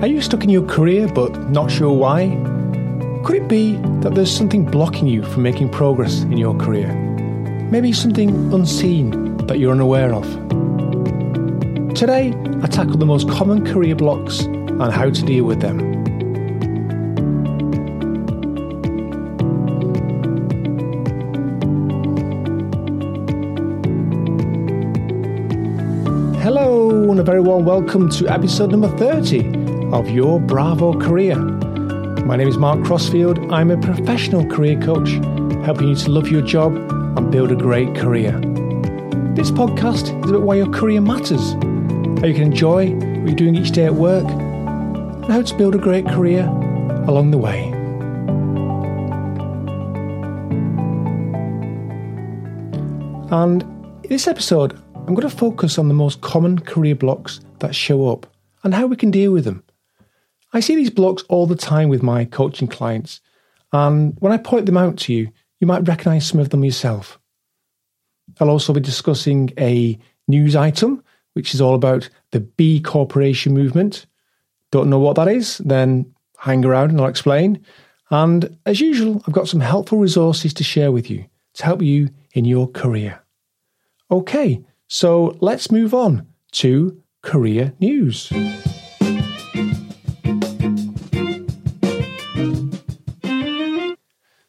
Are you stuck in your career but not sure why? Could it be that there's something blocking you from making progress in your career? Maybe something unseen that you're unaware of. Today, I tackle the most common career blocks and how to deal with them. Very warm welcome to episode number 30 of your Bravo career. My name is Mark Crossfield. I'm a professional career coach, helping you to love your job and build a great career. This podcast is about why your career matters, how you can enjoy what you're doing each day at work, and how to build a great career along the way. And in this episode, I'm going to focus on the most common career blocks that show up and how we can deal with them. I see these blocks all the time with my coaching clients, and when I point them out to you, you might recognize some of them yourself. I'll also be discussing a news item, which is all about the B Corporation movement. Don't know what that is? Then hang around and I'll explain. And as usual, I've got some helpful resources to share with you to help you in your career. Okay, so let's move on to career news.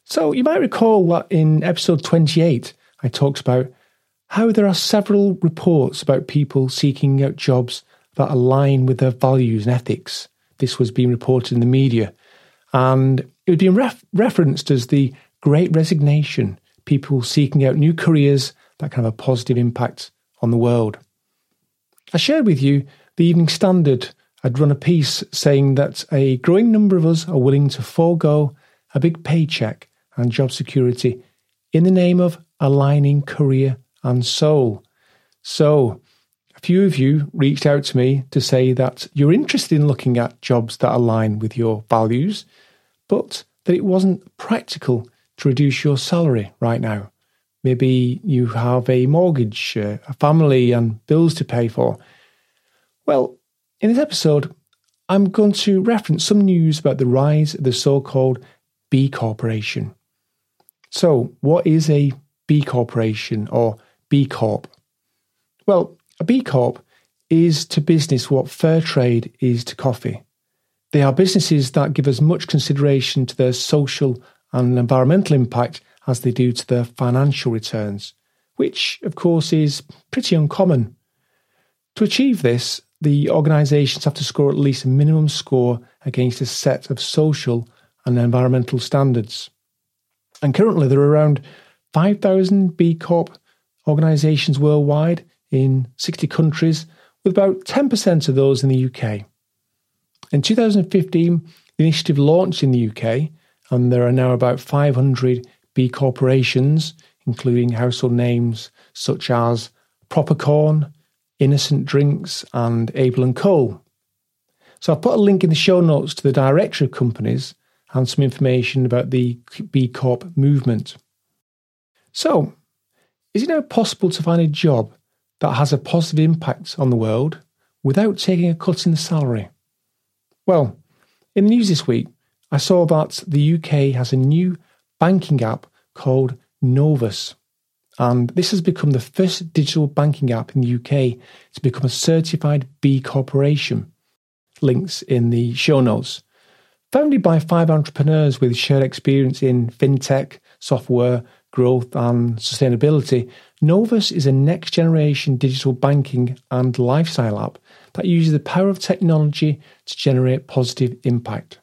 So you might recall that in episode 28, I talked about how there are several reports about people seeking out jobs that align with their values and ethics. This was being reported in the media. And it was being ref- referenced as the great resignation, people seeking out new careers that can have a positive impact on the world. I shared with you the Evening Standard had run a piece saying that a growing number of us are willing to forego a big paycheck and job security in the name of aligning career and soul. So, a few of you reached out to me to say that you're interested in looking at jobs that align with your values, but that it wasn't practical to reduce your salary right now. Maybe you have a mortgage, uh, a family, and bills to pay for. Well, in this episode, I'm going to reference some news about the rise of the so called B Corporation. So, what is a B Corporation or B Corp? Well, a B Corp is to business what fair trade is to coffee. They are businesses that give as much consideration to their social and environmental impact as they do to their financial returns, which, of course, is pretty uncommon. To achieve this, the organisations have to score at least a minimum score against a set of social and environmental standards. And currently, there are around 5,000 B Corp organisations worldwide in 60 countries, with about 10% of those in the UK. In 2015, the initiative launched in the UK, and there are now about 500 B corporations, including household names such as Propercorn, Innocent Drinks, and Abel and Cole. So I've put a link in the show notes to the directory of companies and some information about the B Corp movement. So, is it now possible to find a job that has a positive impact on the world without taking a cut in the salary? Well, in the news this week, I saw that the UK has a new banking app called Novus. And this has become the first digital banking app in the UK to become a certified B Corporation. Links in the show notes. Founded by five entrepreneurs with shared experience in fintech, software, growth, and sustainability, Novus is a next generation digital banking and lifestyle app that uses the power of technology to generate positive impact.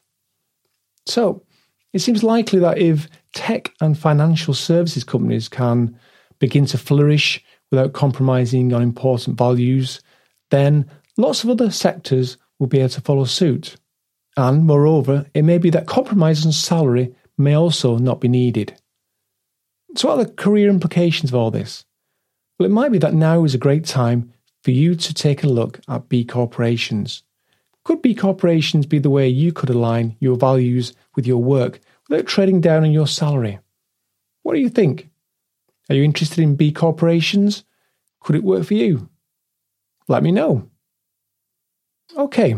So, it seems likely that if tech and financial services companies can begin to flourish without compromising on important values, then lots of other sectors will be able to follow suit. And moreover, it may be that compromise on salary may also not be needed. So, what are the career implications of all this? Well, it might be that now is a great time for you to take a look at B corporations. Could B corporations be the way you could align your values with your work without trading down on your salary. What do you think? Are you interested in B corporations? Could it work for you? Let me know. Okay,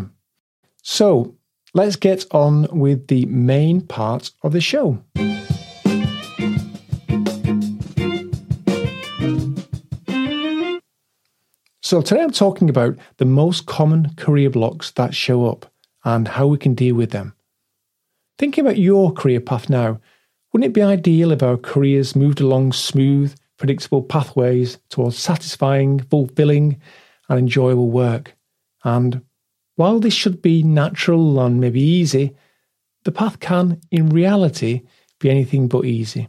so let's get on with the main part of the show. So, today I'm talking about the most common career blocks that show up and how we can deal with them. Thinking about your career path now, wouldn't it be ideal if our careers moved along smooth, predictable pathways towards satisfying, fulfilling, and enjoyable work? And while this should be natural and maybe easy, the path can, in reality, be anything but easy.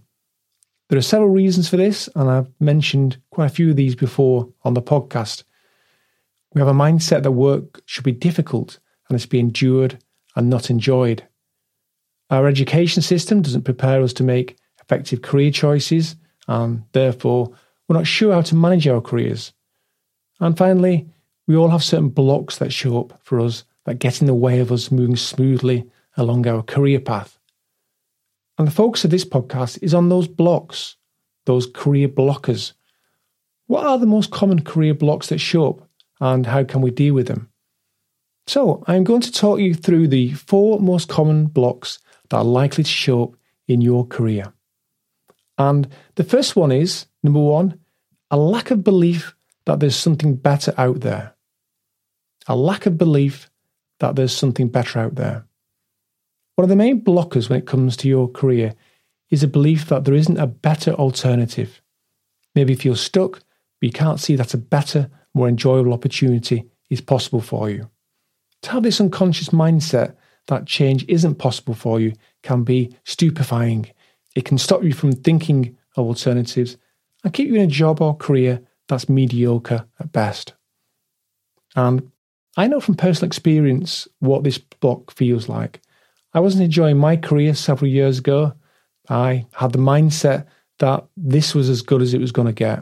There are several reasons for this, and I've mentioned quite a few of these before on the podcast. We have a mindset that work should be difficult and it's be endured and not enjoyed. Our education system doesn't prepare us to make effective career choices, and therefore, we're not sure how to manage our careers. And finally, we all have certain blocks that show up for us that get in the way of us moving smoothly along our career path. And the focus of this podcast is on those blocks, those career blockers. What are the most common career blocks that show up, and how can we deal with them? So, I'm going to talk you through the four most common blocks that are likely to show up in your career. And the first one is number one, a lack of belief that there's something better out there. A lack of belief that there's something better out there. One of the main blockers when it comes to your career is a belief that there isn't a better alternative. Maybe if you feel stuck, but you can't see that a better, more enjoyable opportunity is possible for you. To have this unconscious mindset that change isn't possible for you can be stupefying. It can stop you from thinking of alternatives and keep you in a job or career that's mediocre at best. And I know from personal experience what this block feels like. I wasn't enjoying my career several years ago. I had the mindset that this was as good as it was going to get.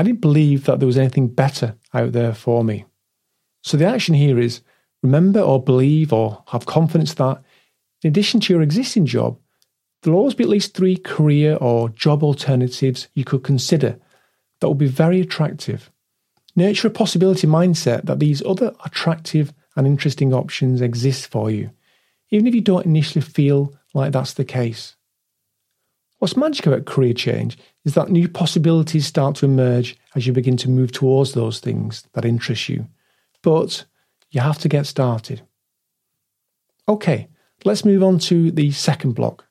I didn't believe that there was anything better out there for me. So the action here is Remember or believe or have confidence that, in addition to your existing job, there'll always be at least three career or job alternatives you could consider that will be very attractive. Nurture a possibility mindset that these other attractive and interesting options exist for you, even if you don't initially feel like that's the case. What's magic about career change is that new possibilities start to emerge as you begin to move towards those things that interest you. But you have to get started. Okay, let's move on to the second block.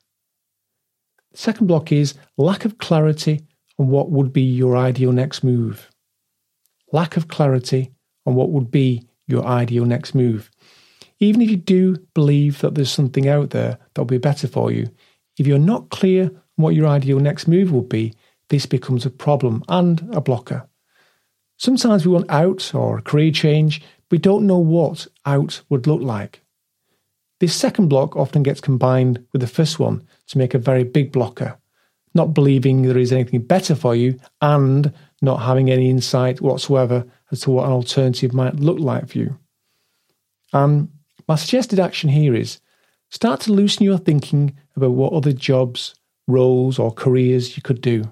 The second block is lack of clarity on what would be your ideal next move. Lack of clarity on what would be your ideal next move. Even if you do believe that there's something out there that will be better for you, if you're not clear what your ideal next move would be, this becomes a problem and a blocker. Sometimes we want out or a career change we don't know what out would look like. This second block often gets combined with the first one to make a very big blocker, not believing there is anything better for you and not having any insight whatsoever as to what an alternative might look like for you. And my suggested action here is start to loosen your thinking about what other jobs, roles, or careers you could do.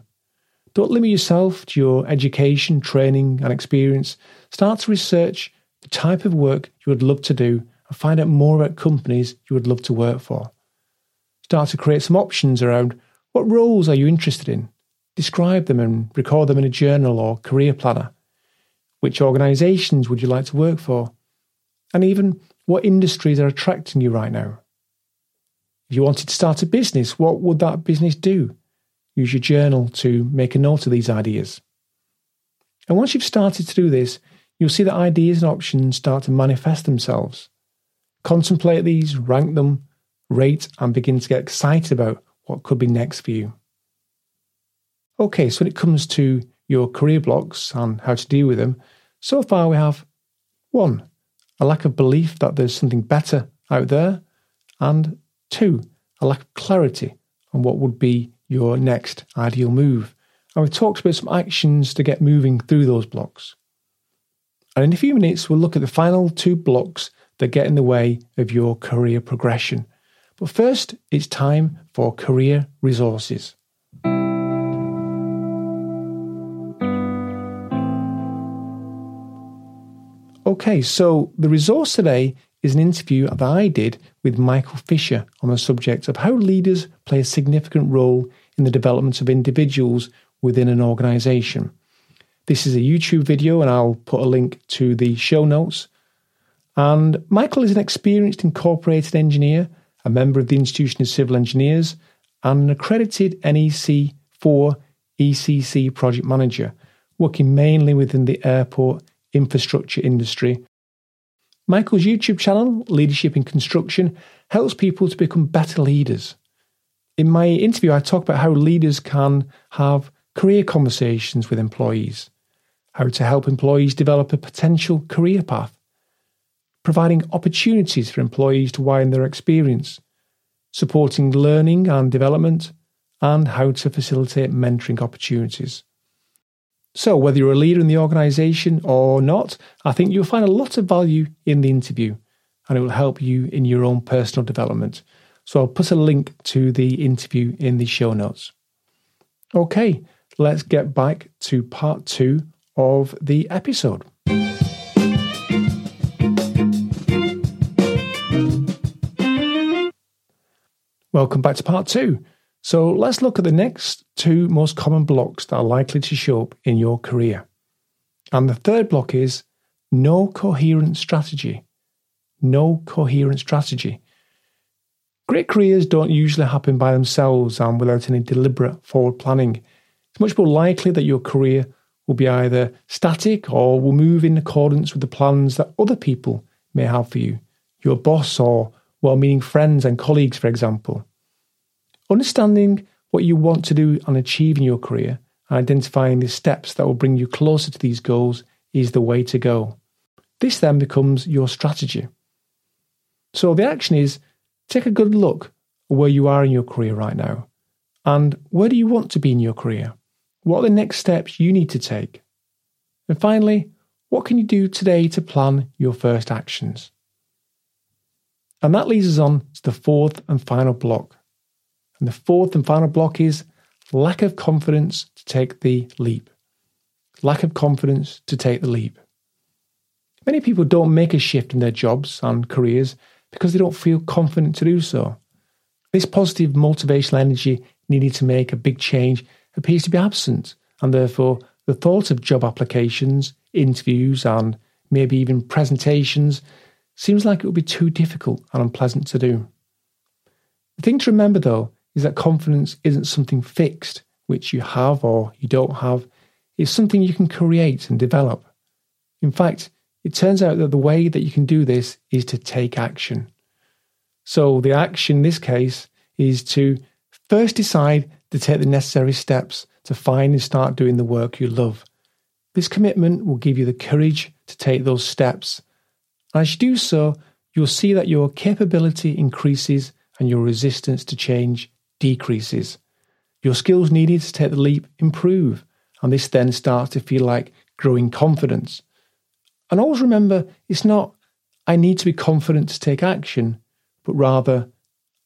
Don't limit yourself to your education, training, and experience. Start to research the type of work you would love to do, and find out more about companies you would love to work for. Start to create some options around what roles are you interested in? Describe them and record them in a journal or career planner. Which organisations would you like to work for? And even what industries are attracting you right now? If you wanted to start a business, what would that business do? Use your journal to make a note of these ideas. And once you've started to do this, you'll see that ideas and options start to manifest themselves. Contemplate these, rank them, rate, and begin to get excited about what could be next for you. Okay, so when it comes to your career blocks and how to deal with them, so far we have one, a lack of belief that there's something better out there, and two, a lack of clarity on what would be your next ideal move. And we've talked about some actions to get moving through those blocks. And in a few minutes, we'll look at the final two blocks that get in the way of your career progression. But first, it's time for career resources. Okay, so the resource today is an interview that I did with Michael Fisher on the subject of how leaders play a significant role in the development of individuals within an organisation. This is a YouTube video, and I'll put a link to the show notes. And Michael is an experienced incorporated engineer, a member of the Institution of Civil Engineers, and an accredited NEC 4 ECC project manager, working mainly within the airport infrastructure industry. Michael's YouTube channel, Leadership in Construction, helps people to become better leaders. In my interview, I talk about how leaders can have career conversations with employees, how to help employees develop a potential career path, providing opportunities for employees to widen their experience, supporting learning and development, and how to facilitate mentoring opportunities. So, whether you're a leader in the organisation or not, I think you'll find a lot of value in the interview and it will help you in your own personal development. So, I'll put a link to the interview in the show notes. Okay, let's get back to part two of the episode. Welcome back to part two. So let's look at the next two most common blocks that are likely to show up in your career. And the third block is no coherent strategy. No coherent strategy. Great careers don't usually happen by themselves and without any deliberate forward planning. It's much more likely that your career will be either static or will move in accordance with the plans that other people may have for you, your boss or well meaning friends and colleagues, for example. Understanding what you want to do and achieve in your career and identifying the steps that will bring you closer to these goals is the way to go. This then becomes your strategy. So the action is take a good look where you are in your career right now and where do you want to be in your career? What are the next steps you need to take? And finally, what can you do today to plan your first actions? And that leads us on to the fourth and final block and the fourth and final block is lack of confidence to take the leap. Lack of confidence to take the leap. Many people don't make a shift in their jobs and careers because they don't feel confident to do so. This positive motivational energy needed to make a big change appears to be absent, and therefore the thought of job applications, interviews, and maybe even presentations seems like it would be too difficult and unpleasant to do. The thing to remember, though, is that confidence isn't something fixed, which you have or you don't have. It's something you can create and develop. In fact, it turns out that the way that you can do this is to take action. So, the action in this case is to first decide to take the necessary steps to find and start doing the work you love. This commitment will give you the courage to take those steps. As you do so, you'll see that your capability increases and your resistance to change decreases. Your skills needed to take the leap improve, and this then starts to feel like growing confidence. And always remember, it's not, I need to be confident to take action, but rather,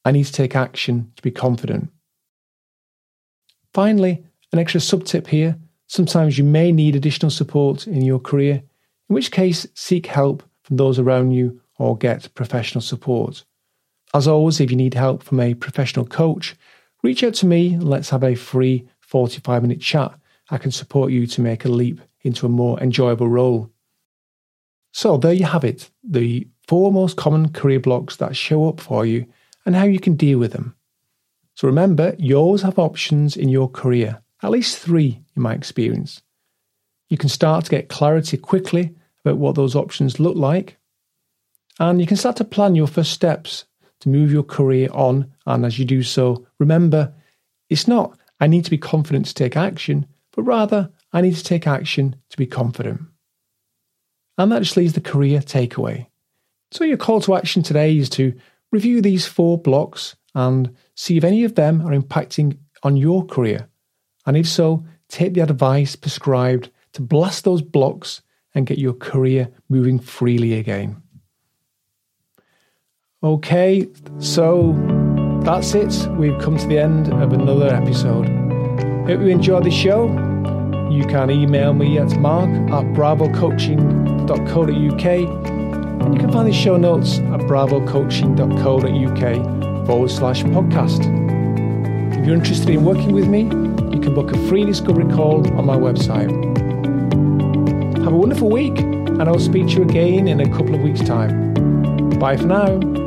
I need to take action to be confident. Finally, an extra sub tip here sometimes you may need additional support in your career, in which case, seek help from those around you or get professional support. As always, if you need help from a professional coach, reach out to me and let's have a free 45 minute chat. I can support you to make a leap into a more enjoyable role. So, there you have it the four most common career blocks that show up for you and how you can deal with them. So, remember, you always have options in your career, at least three in my experience. You can start to get clarity quickly about what those options look like, and you can start to plan your first steps to move your career on. And as you do so, remember, it's not, I need to be confident to take action, but rather, I need to take action to be confident. And that just leaves the career takeaway. So, your call to action today is to review these four blocks and see if any of them are impacting on your career. And if so, take the advice prescribed to blast those blocks and get your career moving freely again. Okay, so That's it. We've come to the end of another episode. Hope you enjoyed the show. You can email me at mark at bravocoaching.co.uk and you can find the show notes at bravocoaching.co.uk forward slash podcast. If you're interested in working with me, you can book a free discovery call on my website. Have a wonderful week, and I'll speak to you again in a couple of weeks' time. Bye for now.